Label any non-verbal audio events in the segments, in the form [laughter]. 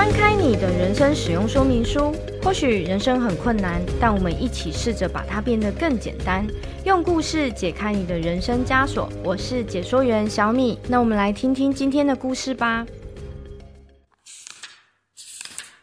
翻开你的人生使用说明书，或许人生很困难，但我们一起试着把它变得更简单，用故事解开你的人生枷锁。我是解说员小米，那我们来听听今天的故事吧。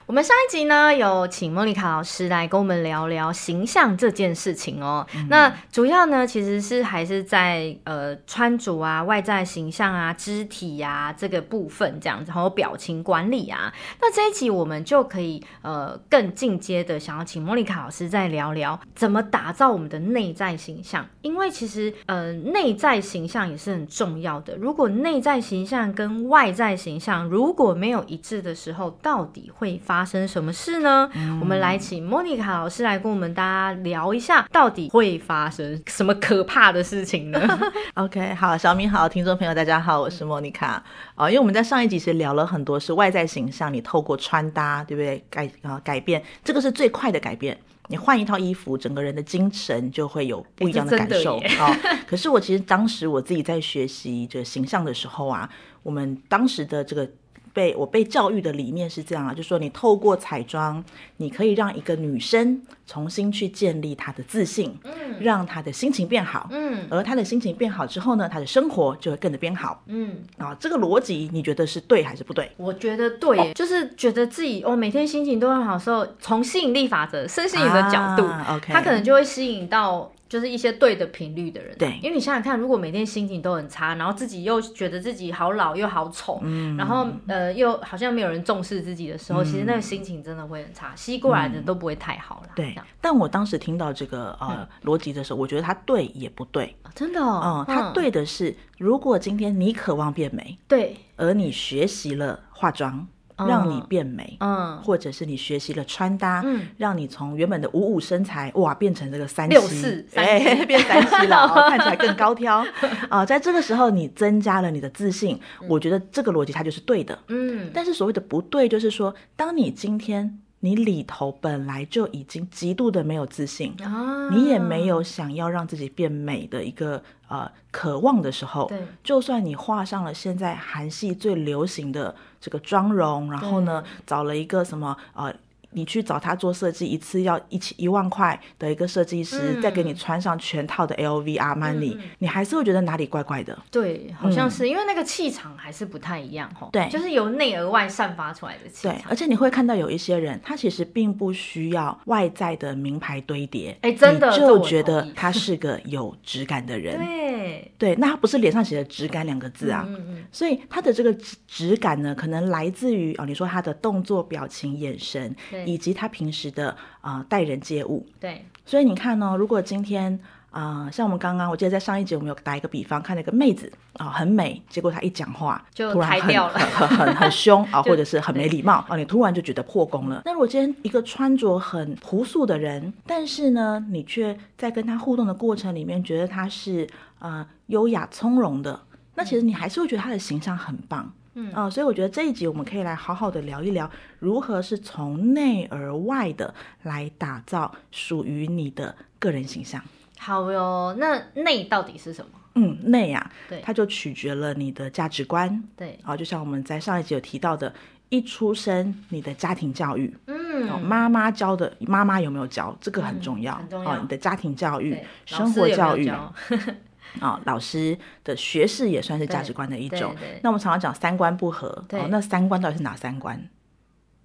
我们上一集呢，有请莫妮卡老师来跟我们聊聊形象这件事情哦。嗯、那主要呢，其实是还是在呃穿着啊、外在形象啊、肢体呀、啊、这个部分这样子，还有表情管理啊。那这一集我们就可以呃更进阶的，想要请莫妮卡老师再聊聊怎么打造我们的内在形象，因为其实呃内在形象也是很重要的。如果内在形象跟外在形象如果没有一致的时候，到底会发发生什么事呢？嗯、我们来请莫妮卡老师来跟我们大家聊一下，到底会发生什么可怕的事情呢？[laughs] OK，好，小米好，听众朋友大家好，我是莫妮卡啊。因为我们在上一集其实聊了很多是外在形象，你透过穿搭，对不对？改啊改变，这个是最快的改变。你换一套衣服，整个人的精神就会有不一样的感受啊。可是我其实当时我自己在学习这形象的时候啊，我们当时的这个。被我被教育的理念是这样啊，就是说你透过彩妆，你可以让一个女生重新去建立她的自信，嗯，让她的心情变好，嗯，而她的心情变好之后呢，她的生活就会更得变好，嗯，啊，这个逻辑你觉得是对还是不对？我觉得对，耶，就是觉得自己哦每天心情都很好的时候，从吸引力法则、身心灵的角度，啊，OK，他可能就会吸引到。就是一些对的频率的人，对，因为你想想看，如果每天心情都很差，然后自己又觉得自己好老又好丑，嗯，然后呃又好像没有人重视自己的时候，嗯、其实那个心情真的会很差，吸过来的都不会太好了。对，但我当时听到这个呃逻辑的时候，我觉得他对也不对，真的哦，嗯，它对的是，如果今天你渴望变美，对，而你学习了化妆。让你变美，嗯，或者是你学习了穿搭，嗯，让你从原本的五五身材，哇，变成这个三七六四，哎，变三七了，[laughs] 哦，看起来更高挑。[laughs] 啊，呃！在这个时候，你增加了你的自信，嗯，我觉得这个逻辑它就是对的，嗯。但是所谓的不对，就是说，当你今天你里头本来就已经极度的没有自信，啊，你也没有想要让自己变美的一个呃渴望的时候，对，就算你画上了现在韩系最流行的。这个妆容，然后呢，找了一个什么呃。你去找他做设计，一次要一千一万块的一个设计师，嗯、再给你穿上全套的 LV 阿玛尼，你还是会觉得哪里怪怪的。对，好像是、嗯、因为那个气场还是不太一样哈。对，就是由内而外散发出来的气场。对，而且你会看到有一些人，他其实并不需要外在的名牌堆叠，哎，真的就觉得他是个有质感的人。对，[laughs] 对，那他不是脸上写的“质感”两个字啊。所以他的这个质感呢，可能来自于哦，你说他的动作、表情、眼神。以及他平时的啊、呃、待人接物，对，所以你看呢、哦，如果今天啊、呃，像我们刚刚，我记得在上一集我们有打一个比方，看那个妹子啊、呃、很美，结果她一讲话就突然很掉了。很很很凶啊，[laughs] 或者是很没礼貌啊，你突然就觉得破功了。那如果今天一个穿着很朴素的人，但是呢，你却在跟他互动的过程里面觉得他是呃优雅从容的，那其实你还是会觉得他的形象很棒。嗯啊、呃，所以我觉得这一集我们可以来好好的聊一聊，如何是从内而外的来打造属于你的个人形象。好哟，那内到底是什么？嗯，内呀、啊，对，它就取决了你的价值观。对，啊，就像我们在上一集有提到的，一出生你的家庭教育，嗯，妈妈教的，妈妈有没有教，这个很重要。嗯、很重要。啊，你的家庭教育、生活教育。[laughs] 啊、哦，老师的学识也算是价值观的一种。那我们常常讲三观不合，哦，那三观到底是哪三观？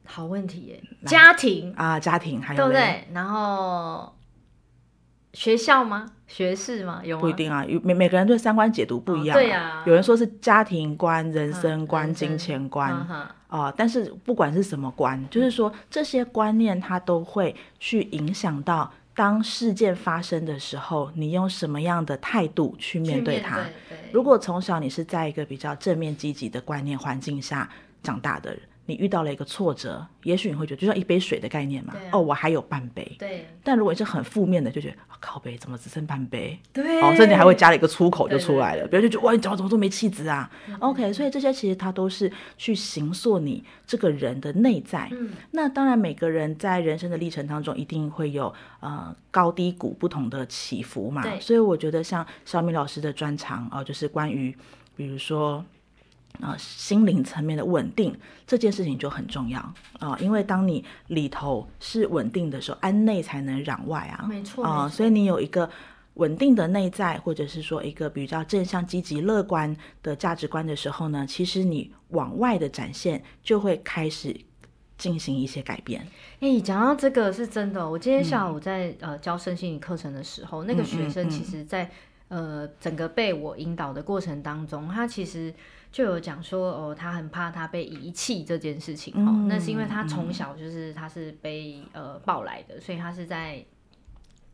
好问题耶。家庭啊，家庭还有对不对？然后学校吗？学士吗？有吗？不一定啊，每每个人对三观解读不一样、啊哦。对啊，有人说是家庭观、人生观、嗯、金钱观啊、呃，但是不管是什么观，嗯、就是说这些观念它都会去影响到。当事件发生的时候，你用什么样的态度去面对它？对对，如果从小你是在一个比较正面积极的观念环境下长大的人。你遇到了一个挫折，也许你会觉得就像一杯水的概念嘛，啊、哦，我还有半杯。对。但如果你是很负面的，就觉得、哦、靠杯怎么只剩半杯？对。哦，甚至还会加了一个粗口就出来了，别人就觉得哇，你怎么怎么都没气质啊、嗯、？OK，所以这些其实它都是去形塑你这个人的内在。嗯。那当然，每个人在人生的历程当中，一定会有呃高低谷不同的起伏嘛。对。所以我觉得像小米老师的专长哦、呃，就是关于比如说。啊、呃，心灵层面的稳定这件事情就很重要啊、呃，因为当你里头是稳定的时候，安内才能攘外啊，没错啊、呃，所以你有一个稳定的内在，或者是说一个比较正向、积极、乐观的价值观的时候呢，其实你往外的展现就会开始进行一些改变。哎，讲到这个是真的，我今天下午在、嗯、呃教身心灵课程的时候，那个学生其实在、嗯嗯、呃整个被我引导的过程当中，他其实。就有讲说哦，他很怕他被遗弃这件事情哦、嗯，那是因为他从小就是他是被、嗯、呃抱来的，所以他是在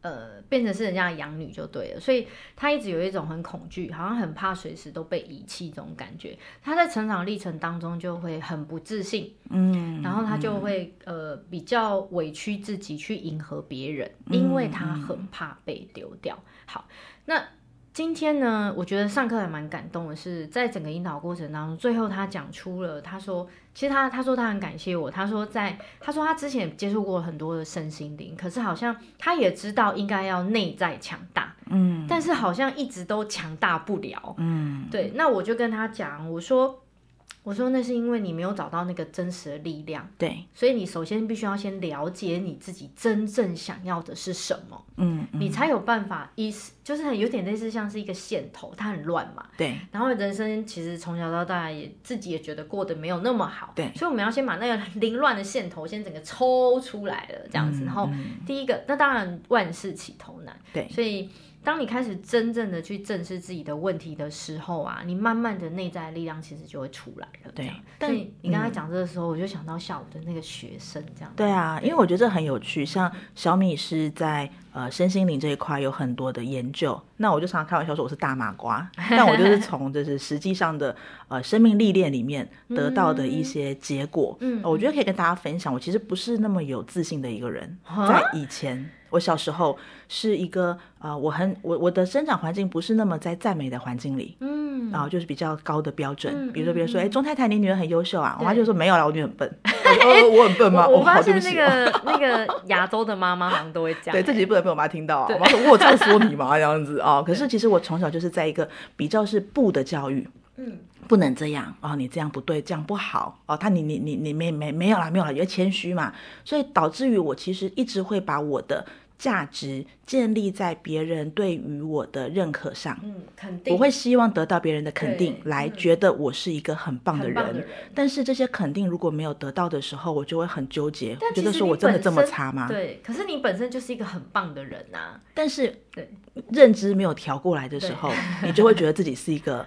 呃变成是人家的养女就对了，所以他一直有一种很恐惧，好像很怕随时都被遗弃这种感觉。他在成长历程当中就会很不自信，嗯，然后他就会、嗯、呃比较委屈自己去迎合别人，因为他很怕被丢掉。好，那。今天呢，我觉得上课还蛮感动的是，在整个引导过程当中，最后他讲出了，他说，其实他他说他很感谢我，他说在他说他之前接触过很多的身心灵，可是好像他也知道应该要内在强大，嗯，但是好像一直都强大不了，嗯，对，那我就跟他讲，我说。我说那是因为你没有找到那个真实的力量，对，所以你首先必须要先了解你自己真正想要的是什么，嗯，嗯，你才有办法意思就是很有点类似像是一个线头，它很乱嘛，对，然后人生其实从小到大也自己也觉得过得没有那么好，对，所以我们要先把那个凌乱的线头先整个抽出来了，这样子，嗯，然后第一个，那当然万事起头难，对，所以。当你开始真正的去正视自己的问题的时候啊，你慢慢的内在的力量其实就会出来了。对，但你刚才讲这个时候，我就想到下午的那个学生这样。对啊，因为我觉得这很有趣。像小米是在呃身心灵这一块有很多的研究，那我就常常开玩笑说我是大麻瓜，[laughs] 但我就是从就是实际上的呃生命历练里面得到的一些结果。嗯，我觉得可以跟大家分享。我其实不是那么有自信的一个人，在以前。我小时候是一个啊、呃，我很我我的生长环境不是那么在赞美的环境里，嗯，然后就是比较高的标准，嗯、比如说别人说，哎、嗯，钟太太你女儿很优秀啊，我妈就说没有啦，我女儿很笨，[laughs] 我，我很笨吗？我，我发现那个 [laughs] 那个亚洲的妈妈好像都会讲，对，自己不能被我妈听到啊，我妈说我这样说你嘛 [laughs] 这样子啊，可是其实我从小就是在一个比较是不的教育，嗯，不能这样哦，你这样不对，这样不好哦，他你你你你没没没有啦没有啦，因为谦虚嘛，所以导致于我其实一直会把我的。价值建立在别人对于我的认可上，嗯，肯定我会希望得到别人的肯定，来觉得我是一个很棒的人，嗯，的人。但是这些肯定如果没有得到的时候，我就会很纠结，觉得说我真的这么差吗？对，可是你本身就是一个很棒的人啊。但是，对，认知没有调过来的时候，你就会觉得自己是一个。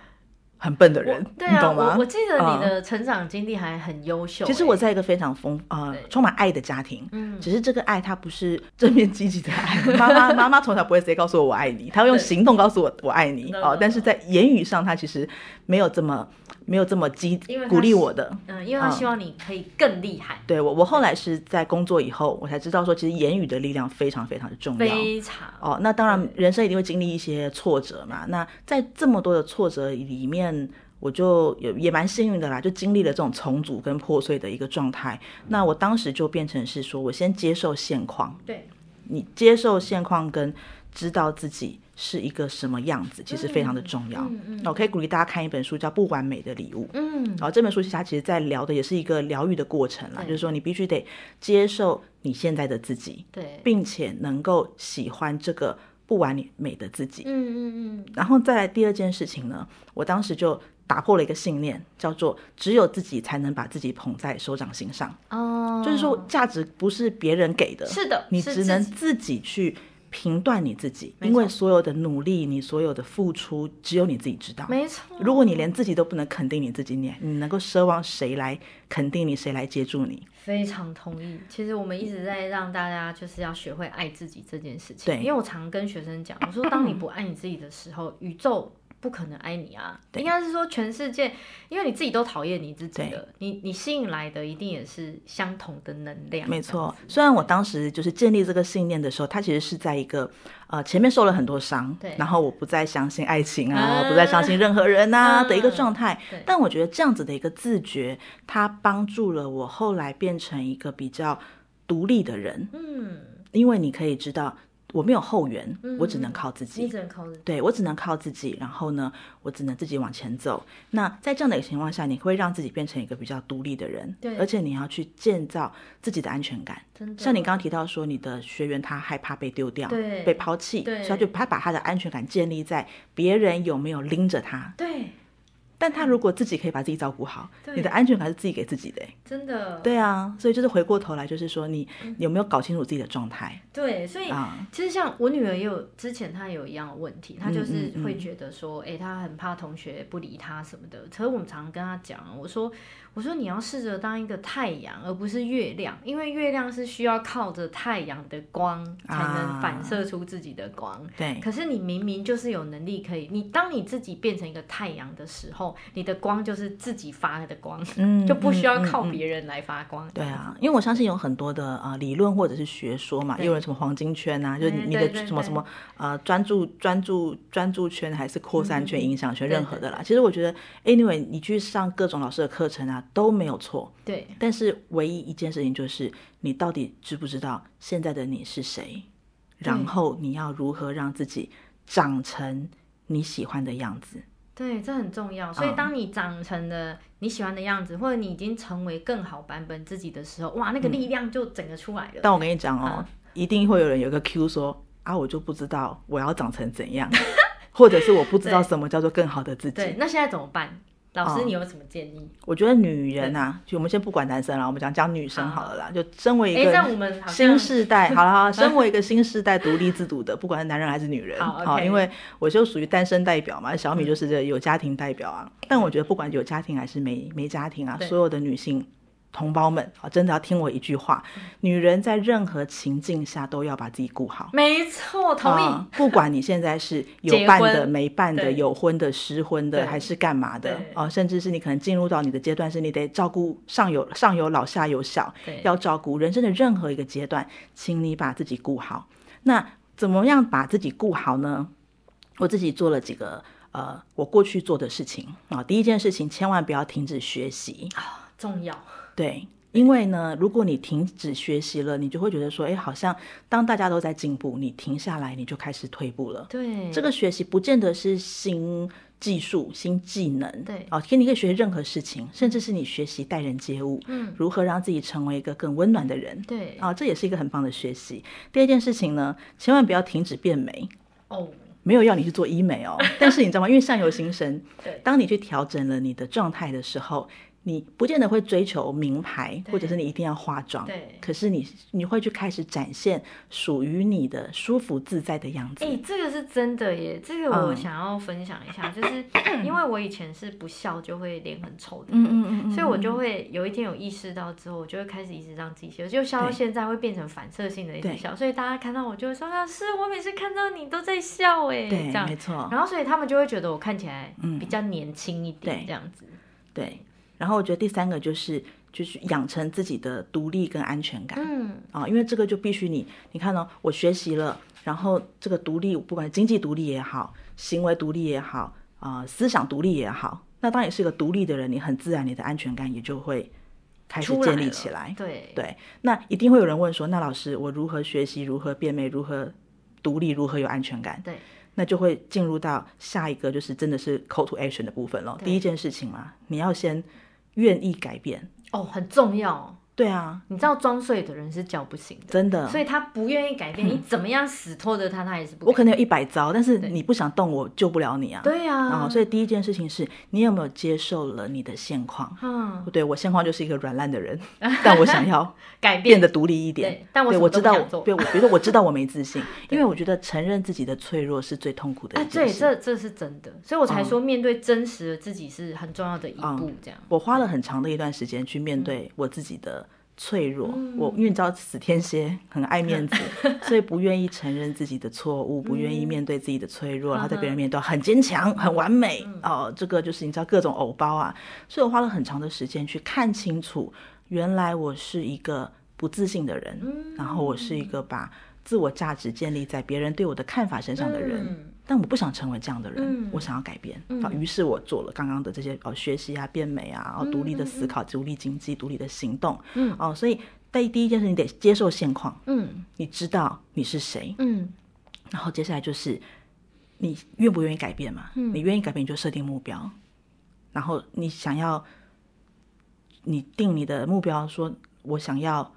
很笨的人，对啊，你懂吗？我我记得你的成长经历还很优秀、欸。其实我在一个非常丰呃充满爱的家庭，嗯，只是这个爱它不是正面积极的爱。妈妈妈妈从小不会直接告诉我我爱你，她会用行动告诉我我爱你哦、呃。但是在言语上，她其实没有这么没有这么激鼓励我的。嗯，因为她希望你可以更厉害。嗯、对我我后来是在工作以后，我才知道说，其实言语的力量非常非常的重要。非常哦，那当然人生一定会经历一些挫折嘛。那在这么多的挫折里面。我就也也蛮幸运的啦，就经历了这种重组跟破碎的一个状态。那我当时就变成是说，我先接受现况。对，你接受现况跟知道自己是一个什么样子，其实非常的重要。嗯嗯。我可以鼓励大家看一本书，叫《不完美的礼物》。嗯。然后这本书其实它其实在聊的也是一个疗愈的过程啦，就是说你必须得接受你现在的自己，对，并且能够喜欢这个不完美的自己。嗯嗯嗯。然后再来第二件事情呢，我当时就。打破了一个信念，叫做只有自己才能把自己捧在手掌心上。哦，就是说价值不是别人给的，是的，你只能自己去评断你自己，因为所有的努力，你所有的付出，只有你自己知道。没错，如果你连自己都不能肯定你自己，你你能够奢望谁来肯定你，谁来接住你？非常同意。其实我们一直在让大家就是要学会爱自己这件事情。对，因为我常跟学生讲，我说当你不爱你自己的时候，宇宙。不可能爱你啊。对应该是说全世界，因为你自己都讨厌你自己的，你你吸引来的一定也是相同的能量。没错，虽然我当时就是建立这个信念的时候，它其实是在一个呃前面受了很多伤，对，然后我不再相信爱情啊，嗯、不再相信任何人啊、嗯、的一个状态。但我觉得这样子的一个自觉，它帮助了我后来变成一个比较独立的人。嗯，因为你可以知道。我没有后援，嗯、我只能靠自己。你只能靠自己。对，我只能靠自己。然后呢，我只能自己往前走。那在这样的一个情况下，你会让自己变成一个比较独立的人。对。而且你要去建造自己的安全感。像你刚刚提到说，你的学员他害怕被丢掉，对，被抛弃，对，所以他就他把他的安全感建立在别人有没有拎着他。对。但他如果自己可以把自己照顾好，你的安全感是自己给自己的，真的。对啊，所以就是回过头来，就是说你，你有没有搞清楚自己的状态？对，所以、嗯、其实像我女儿也有之前她有一样的问题，她就是会觉得说，哎、嗯嗯嗯，她很怕同学不理她什么的。可是我们常常跟她讲，我说。我说你要试着当一个太阳，而不是月亮，因为月亮是需要靠着太阳的光才能反射出自己的光。啊、对。可是你明明就是有能力可以，你当你自己变成一个太阳的时候，你的光就是自己发的光，嗯、[laughs] 就不需要靠别人来发光。对啊，因为我相信有很多的啊、呃、理论或者是学说嘛，又有什么黄金圈啊，就是你的什么什么呃专注专注专注圈还是扩散圈、影响圈，任何的啦。其实我觉得，anyway，你去上各种老师的课程啊。都没有错，对。但是唯一一件事情就是，你到底知不知道现在的你是谁？然后你要如何让自己长成你喜欢的样子？对，这很重要。所以当你长成了你喜欢的样子，嗯、或者你已经成为更好版本自己的时候，哇，那个力量就整个出来了。嗯、但我跟你讲哦、嗯，一定会有人有个 Q 说啊，我就不知道我要长成怎样，[laughs] 或者是我不知道什么叫做更好的自己。对，那现在怎么办？老师，你有什么建议？哦、我觉得女人啊，就我们先不管男生了，我们讲讲女生好了啦。就身为一个新世代，[laughs] 好了好了，身为一个新世代独立自主的，不管是男人还是女人，[laughs] 好，因为我就属于单身代表嘛，小米就是这有家庭代表啊。嗯、但我觉得不管有家庭还是没没家庭啊，所有的女性。同胞们啊，真的要听我一句话，女人在任何情境下都要把自己顾好。没错，同意。呃、不管你现在是有伴的、没伴的、有婚的、失婚的，还是干嘛的啊、呃？甚至是你可能进入到你的阶段，是你得照顾上有上有老下有小，要照顾人生的任何一个阶段，请你把自己顾好。那怎么样把自己顾好呢？我自己做了几个呃，我过去做的事情啊、呃。第一件事情，千万不要停止学习啊，重要。对，因为呢，如果你停止学习了，你就会觉得说，哎，好像当大家都在进步，你停下来，你就开始退步了。对，这个学习不见得是新技术、新技能。对，哦，其实你可以学任何事情，甚至是你学习待人接物，嗯，如何让自己成为一个更温暖的人。对，啊、哦，这也是一个很棒的学习。第二件事情呢，千万不要停止变美。哦，没有要你去做医美哦，但是你知道吗？因为相由心生，[laughs] 对，当你去调整了你的状态的时候。你不见得会追求名牌，或者是你一定要化妆，对。可是你你会去开始展现属于你的舒服自在的样子。哎、欸，这个是真的耶！这个我想要分享一下，嗯、[coughs] 就是因为我以前是不笑就会脸很丑的人，嗯嗯嗯，嗯，所以我就会有一天有意识到之后，我就会开始一直让自己笑，就笑到现在会变成反射性的一直笑。所以大家看到我就会说：“老师，我每次看到你都在笑。”哎，对，这样没错。然后所以他们就会觉得我看起来比较年轻一点，这样子。对然后我觉得第三个就是就是养成自己的独立跟安全感，嗯啊，因为这个就必须你你看呢、哦，我学习了，然后这个独立，不管经济独立也好，行为独立也好，啊、呃，思想独立也好，那当你是一个独立的人，你很自然你的安全感也就会开始建立起来。来对对，那一定会有人问说，那老师我如何学习，如何变美，如何独立，如何有安全感？对。那就会进入到下一个，就是真的是 call to action 的部分了。第一件事情嘛，你要先。愿意改变哦，很重要。对啊，你知道装睡的人是叫不醒的，真的。所以他不愿意改变，嗯、你怎么样死拖着他，他也是不。我可能有一百招，但是你不想动，我救不了你啊。对呀、啊。然后，所以第一件事情是你有没有接受了你的现况？嗯，对，我现况就是一个软烂的人，[laughs] 但我想要 [laughs] 改变，变得独立一点。对，但我我知道，对，我觉得 [laughs] 我知道我没自信，因为我觉得承认自己的脆弱是最痛苦的一件事。对，这这是真的，所以我才说面对真实的自己是很重要的一步。这样，我花了很长的一段时间去面对我自己的。脆弱，嗯、我因为你知道死天蝎很爱面子，[laughs] 所以不愿意承认自己的错误，不愿意面对自己的脆弱，嗯、然后在别人面前都很坚强、很完美。嗯、哦，这个就是你知道各种偶包啊，所以我花了很长的时间去看清楚，原来我是一个不自信的人，嗯、然后我是一个把自我价值建立在别人对我的看法身上的人。嗯但我不想成为这样的人，嗯、我想要改变。嗯、于是我做了刚刚的这些哦，学习啊，变美啊，哦，独立的思考，独、嗯、立经济，独立的行动。嗯，哦，所以第第一件事，你得接受现况。嗯，你知道你是谁。嗯，然后接下来就是你愿不愿意改变嘛？嗯，你愿意改变，你就设定目标。然后你想要，你定你的目标，说我想要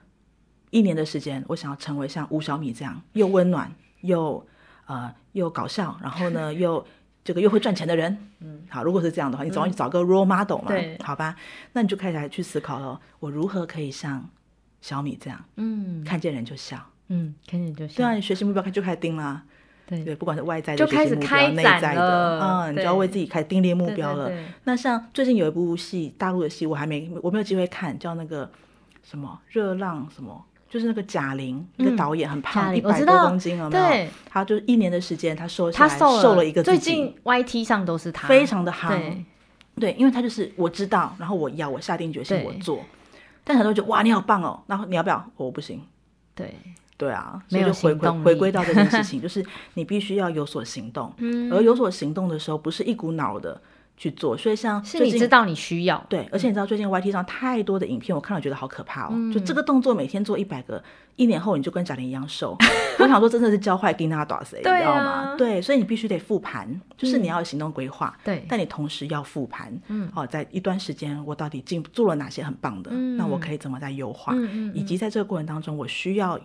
一年的时间，我想要成为像吴小米这样又温暖又。呃，又搞笑，然后呢，[laughs] 又这个又会赚钱的人，嗯，好，如果是这样的话，你总要去找个 role model 嘛，对，好吧，那你就开始来去思考了，我如何可以像小米这样，嗯，看见人就笑，嗯，看见人就笑，对啊，你学习目标就开始定啦，对。对，不管是外在的就开始开内在的，嗯，你就要为自己开始定立目标了。那像最近有一部戏，大陆的戏，我还没我没有机会看，叫那个什么热浪什么。就是那个贾玲，一个导演很胖，一百多公斤，有没有？对，他就一年的时间，他瘦下来，瘦了一个。最近 YT 上都是他，非常的夯。对，因为他就是我知道，然后我要，我下定决心，我做。但很多人觉得哇，你好棒哦，然后你要不要？我不行。对，对啊，所以就回归回归到这件事情，[laughs] 就是你必须要有所行动。嗯，而有所行动的时候，不是一股脑的。去做，所以像是你知道你需要对，而且你知道最近 YT 上太多的影片，我看了觉得好可怕哦。就这个动作每天做一百个，一年后你就跟贾玲一样瘦。[laughs] 我想说真的是教坏给他多少谁，你知道吗？对，所以你必须得复盘，就是你要有行动规划，对，但你同时要复盘，嗯，哦，在一段时间我到底进做了哪些很棒的，那我可以怎么再优化，以及在这个过程当中我需要。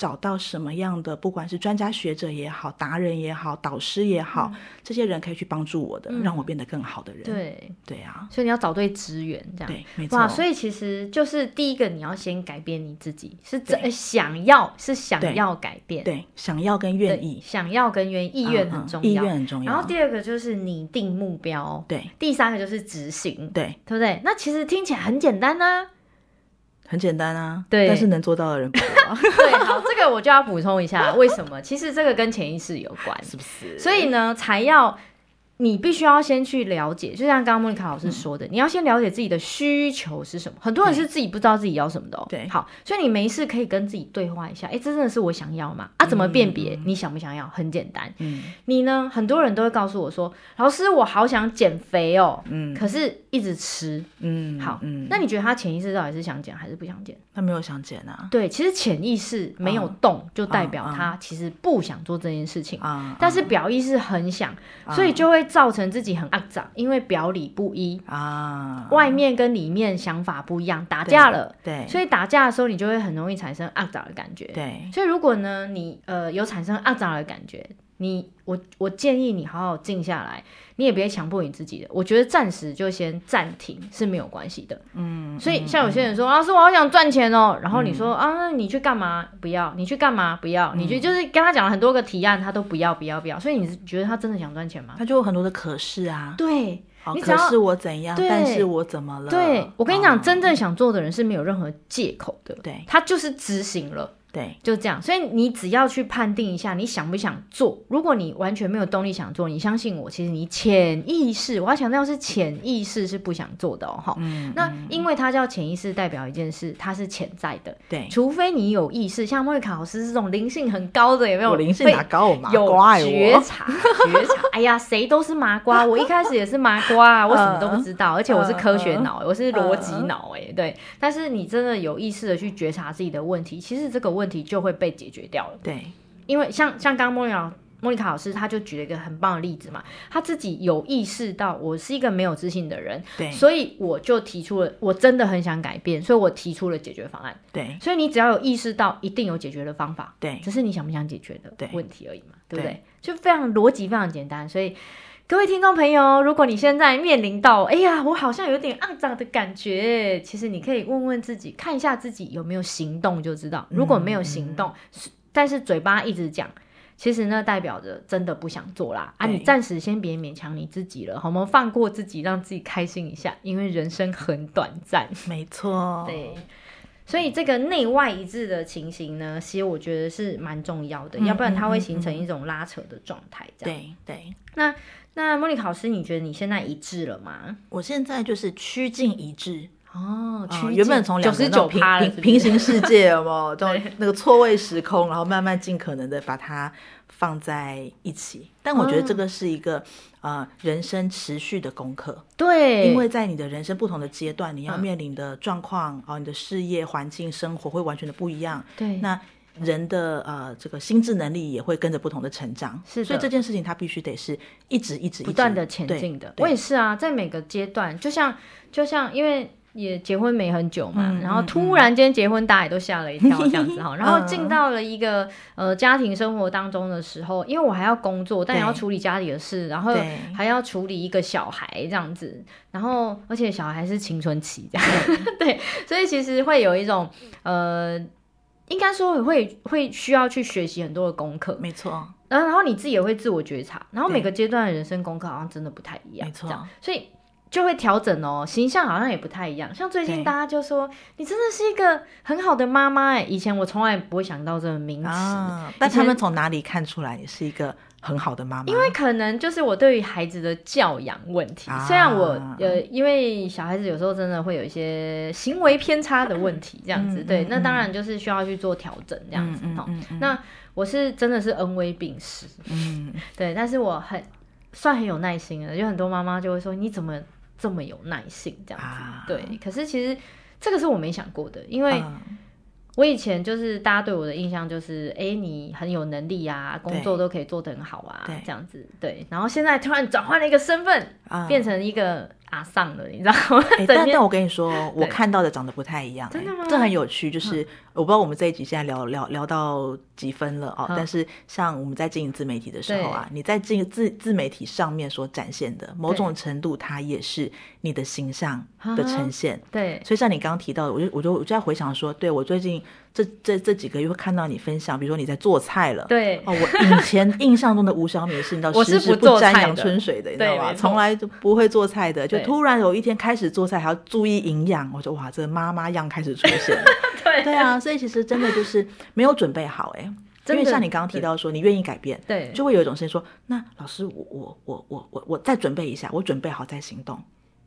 找到什么样的，不管是专家学者也好，达人也好，导师也好，这些人可以去帮助我的，让我变得更好的人。对。对啊，所以你要找对资源，这样。对，没错。哇，所以其实就是第一个，你要先改变你自己，是真想要，是想要改变，对，想要跟愿意，想要跟愿意，意愿很重要，意愿很重要。然后第二个就是拟定目标，对，第三个就是执行，对，对不对？那其实听起来很简单呢。很简单啊，对，但是能做到的人不多啊。[laughs] 对，好，这个我就要补充一下，为什么？其实这个跟潜意识有关，[laughs] 是不是？所以呢，才要。你必须要先去了解，就像刚刚莫妮卡老师说的，嗯、你要先了解自己的需求是什么。很多人是自己不知道自己要什么的、喔。对，好，所以你没事可以跟自己对话一下。哎、欸，这真的是我想要吗？啊，怎么辨别？你想不想要？很简单。嗯，你呢？很多人都会告诉我说，老师，我好想减肥哦、喔。嗯，可是一直吃。嗯，好。嗯，那你觉得他潜意识到底是想减还是不想减？他没有想减啊。对，其实潜意识没有动，就代表他其实不想做这件事情啊。但是表意识很想，所以就会。造成自己很肮脏，因为表里不一。啊，外面跟里面想法不一样，打架了，对，对，所以打架的时候你就会很容易产生肮脏的感觉，对，所以如果呢你呃有产生肮脏的感觉。你我我建议你好好静下来，你也别强迫你自己的。我觉得暂时就先暂停是没有关系的。嗯，所以像有些人说，老师、我好想赚钱哦，然后你说、嗯、啊，那你去干嘛？不要，你去干嘛？不要，嗯、你就就是跟他讲了很多个提案，他都不要，不要，不要。所以你觉得他真的想赚钱吗？他就有很多的可是啊。对，哦、你可是我怎样？但是我怎么了？对，我跟你讲，哦、真正想做的人是没有任何借口的。对，他就是执行了。对，就这样。所以你只要去判定一下，你想不想做。如果你完全没有动力想做，你相信我，其实你潜意识，我要强调是潜意识是不想做的哦。嗯，那因为它叫潜意识，代表一件事，它是潜在的。对，除非你有意识，像莫瑞卡老师这种灵性很高的，有没有？我灵性哪高？我麻瓜有觉察，[laughs] 觉察。哎呀，谁都是麻瓜，我一开始也是麻瓜啊，[laughs] 我什么都不知道，而且我是科学脑，我是逻辑脑，哎，对。但是你真的有意识的去觉察自己的问题，其实这个问题。问题就会被解决掉了。对，因为像像刚刚莫妮卡莫妮卡老师，他就举了一个很棒的例子嘛，他自己有意识到我是一个没有自信的人，对，所以我就提出了，我真的很想改变，所以我提出了解决方案。对，所以你只要有意识到，一定有解决的方法。对，只是你想不想解决的问题而已嘛，对，对不对？就非常逻辑非常简单，所以。各位听众朋友，如果你现在面临到，哎呀，我好像有点肮脏的感觉，其实你可以问问自己，看一下自己有没有行动，就知道。如果没有行动，嗯、但是嘴巴一直讲，其实呢，代表着真的不想做啦。啊，你暂时先别勉强你自己了，好吗？放过自己，让自己开心一下，因为人生很短暂。没错，对。所以这个内外一致的情形呢，其实我觉得是蛮重要的，嗯、要不然它会形成一种拉扯的状态。这样对对。那那莫妮卡老师，你觉得你现在一致了吗？我现在就是趋近一致哦，呃、原本从九十九平平平行世界有没有，[laughs] 就那个错位时空，然后慢慢尽可能的把它放在一起。但我觉得这个是一个呃、人生持续的功课。对，因为在你的人生不同的阶段，你要面临的状况，哦、嗯，你的事业环境、生活会完全的不一样。对，那。人的呃，这个心智能力也会跟着不同的成长，是的，所以这件事情它必须得是一直一直不断的前进的。我也是啊，在每个阶段，就像就像因为也结婚没很久嘛，嗯、然后突然间结婚，大家也都吓了一跳，[laughs] 这样子哈。嗯、然后进到了一个呃家庭生活当中的时候，因为我还要工作，但也要处理家里的事，然后还要处理一个小孩这样子，然后而且小孩是青春期这样，对，[laughs] 所以其实会有一种呃。应该说会会需要去学习很多的功课，没错。然后然后你自己也会自我觉察，然后每个阶段的人生功课好像真的不太一样，没错。所以就会调整哦，形象好像也不太一样。像最近大家就说你真的是一个很好的妈妈哎，以前我从来不会想到这个名词，啊，但他们从哪里看出来你是一个？很好的妈妈，因为可能就是我对于孩子的教养问题，啊、虽然我呃，因为小孩子有时候真的会有一些行为偏差的问题，这样子，嗯、对，嗯、那当然就是需要去做调整，这样子哈。嗯那我是真的是恩威并施，嗯，[laughs] 对，但是我很算很有耐心的，有很多妈妈就会说你怎么这么有耐性这样子，啊、对，可是其实这个是我没想过的，因为。嗯我以前就是大家对我的印象就是，哎，你很有能力啊，工作都可以做得很好啊，对这样子，对。然后现在突然转换了一个身份，啊、变成一个。阿桑了，你知道吗？欸、[laughs] 但但我跟你说，我看到的长得不太一样、欸，真的吗？这很有趣，就是、嗯、我不知道我们这一集现在聊聊聊到几分了哦。嗯、但是像我们在经营自媒体的时候啊，你在经营自自媒体上面所展现的某种程度，它也是你的形象的呈现。对，所以像你刚刚提到的，我就我就我就在回想说，对我最近这这这几个月会看到你分享，比如说你在做菜了，对哦，我以前印象中的吴小米是你知道，[laughs] 我是不不沾阳春水的，你知道吗？从来都不会做菜的，就。突然有一天开始做菜，还要注意营养，我说哇，这个妈妈样开始出现了。对对啊，所以其实真的就是没有准备好哎、欸，因为像你刚刚提到说，你愿意改变，对，就会有一种声音说，那老师，我我我我我我再准备一下，我准备好再行动。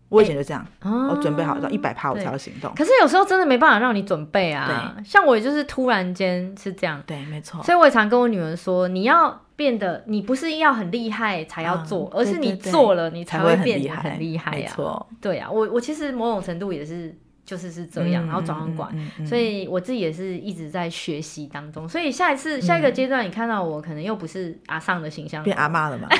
我以前就这样，欸、我准备好到一百趴我才要行动。可是有时候真的没办法让你准备啊，对像我也就是突然间是这样，对，没错。所以我也常跟我女儿说，你要变得，你不是要很厉害才要做，嗯、而是你做了你才会变得很厉害。没错，对啊，我我其实某种程度也是就是是这样，嗯、然后转换过来，嗯嗯嗯、所以我自己也是一直在学习当中。所以下一次下一个阶段，你看到我可能又不是阿尚的形象，变阿妈了嘛？[laughs]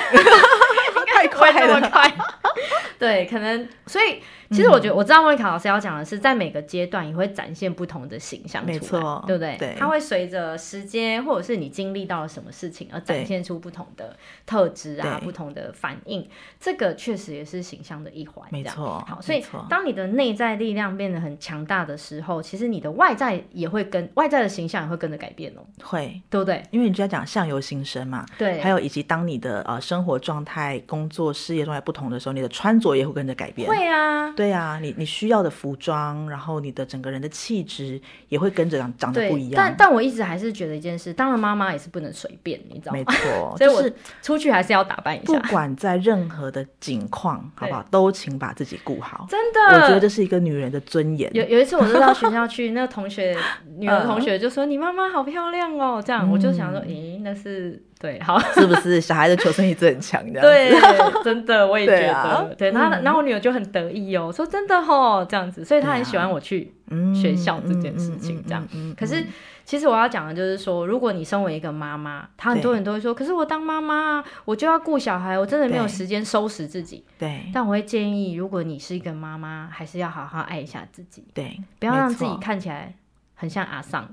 太快。[laughs] 对，可能所以其实我觉得我知道莫妮卡老师要讲的是，在每个阶段也会展现不同的形象，没错，对不对？对，它会随着时间或者是你经历到了什么事情而展现出不同的特质啊，不同的反应。这个确实也是形象的一环，没错。好，所以当你的内在力量变得很强大的时候，其实你的外在也会跟外在的形象也会跟着改变哦，会，对不对？因为你就要讲相由心生嘛，对。还有以及当你的呃生活状态、工作事业状态不同的时候，你的穿着也会跟着改变。会啊，对啊，你你需要的服装，然后你的整个人的气质也会跟着长长得不一样。但但我一直还是觉得一件事，当了妈妈也是不能随便，你知道吗？没错，[laughs] 所以我出去还是要打扮一下。不管在任何的境况，好不好，都请把自己顾好。真的，我觉得这是一个女人的尊严。有有一次，我就到学校去，那个同学女儿同学就说：“你妈妈好漂亮哦。”这样，我就想说：“咦，那是。”对，好，[laughs] 是不是小孩的求生意志很强？这样对，真的，我也觉得。对，然后，然后我女儿就很得意哦，说真的吼，这样子，所以她很喜欢我去学校这件事情，这样。可是，其实我要讲的就是说，如果你身为一个妈妈，她很多人都会说，可是我当妈妈，我就要顾小孩，我真的没有时间收拾自己。对。但我会建议，如果你是一个妈妈，还是要好好爱一下自己。对，不要让自己看起来很像阿桑。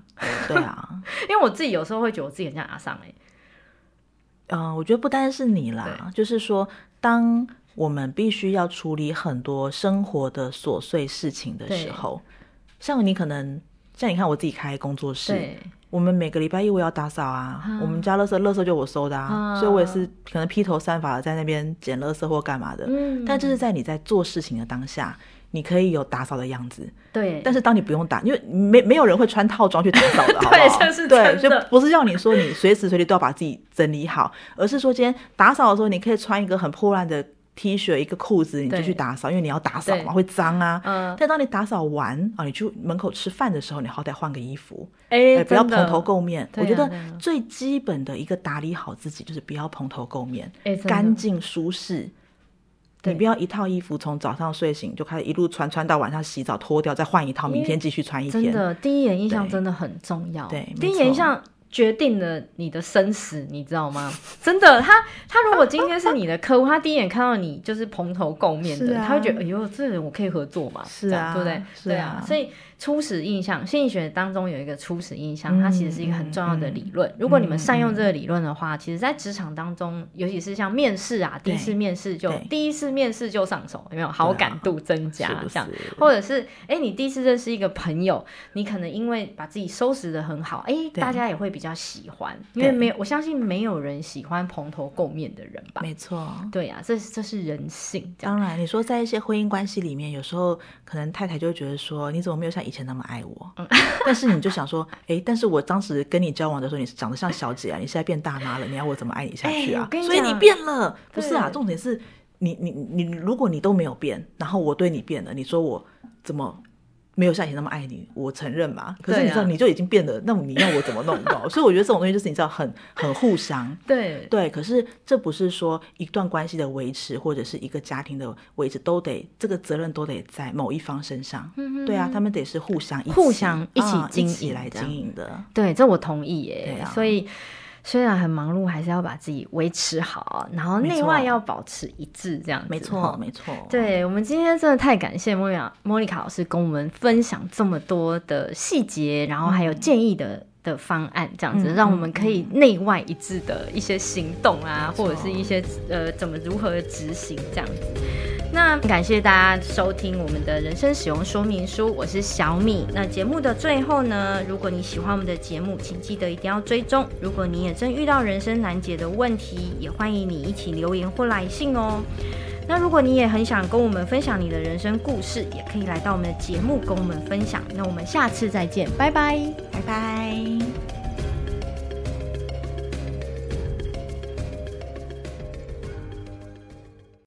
对啊，[laughs] 因为我自己有时候会觉得我自己很像阿桑哎。嗯、呃，我觉得不单是你啦，就是说，当我们必须要处理很多生活的琐碎事情的时候，像你可能，像你看我自己开工作室，我们每个礼拜一我要打扫啊，嗯、我们家垃圾垃圾就我收的啊，嗯、所以我也是可能披头散发的在那边捡垃圾或干嘛的。嗯，但就是在你在做事情的当下，你可以有打扫的样子。对，但是当你不用打，因为没没有人会穿套装去打扫的，[laughs] 好不好？对，就是对，所以不是要你说你随时随地都要把自己整理好，而是说今天打扫的时候，你可以穿一个很破烂的 T 恤、一个裤子，你就去打扫，因为你要打扫嘛，会脏啊。嗯。但当你打扫完啊，你去门口吃饭的时候，你好歹换个衣服，哎，不要蓬头垢面。我觉得最基本的一个打理好自己，就是不要蓬头垢面，干净舒适。你不要一套衣服从早上睡醒就开始一路穿穿到晚上洗澡脱掉再换一套，明天继续穿一天。真的，第一眼印象真的很重要。对，第一眼印象决定了你的生死，你知道吗？真的，他他如果今天是你的客户，他第一眼看到你就是蓬头垢面的，他会觉得哎呦，这人我可以合作嘛？是啊，对不对？对啊，所以。初始印象，心理学当中有一个初始印象，它其实是一个很重要的理论。如果你们善用这个理论的话，其实，在职场当中，尤其是像面试啊，第一次面试就第一次面试就上手，有没有好感度增加？这样，或者是哎，你第一次认识一个朋友，你可能因为把自己收拾的很好，哎，大家也会比较喜欢，因为没有，我相信没有人喜欢蓬头垢面的人吧？没错，对呀、啊，这这是人性。当然，你说在一些婚姻关系里面，有时候可能太太就会觉得说，你怎么没有像以前那么爱我，嗯，[laughs] 但是你就想说，哎，但是我当时跟你交往的时候，你是长得像小姐啊，你现在变大妈了，你要我怎么爱你下去啊？所以你变了，不是啊？重点是你，你，你，如果你都没有变，然后我对你变了，你说我怎么？没有像以前那么爱你，我承认嘛。可是你知道，你就已经变得，那么你要我怎么弄到？[laughs] 所以我觉得这种东西就是你知道，很很互相。对对，可是这不是说一段关系的维持或者是一个家庭的维持都得这个责任都得在某一方身上。嗯对啊，他们得是互相互相一起经营来经营的。对，这我同意耶。对啊，所以。虽然很忙碌，还是要把自己维持好，然后内外要保持一致，这样子。没错，没错。对，我们今天真的太感谢莫莉卡莫莉卡老师跟我们分享这么多的细节，然后还有建议的、嗯、的方案，这样子、嗯、让我们可以内外一致的一些行动啊，或者是一些呃怎么如何执行这样子。那感谢大家收听我们的人生使用说明书，我是小米。那节目的最后呢，如果你喜欢我们的节目，请记得一定要追踪。如果你也正遇到人生难解的问题，也欢迎你一起留言或来信哦。那如果你也很想跟我们分享你的人生故事，也可以来到我们的节目跟我们分享。那我们下次再见，拜拜，拜拜。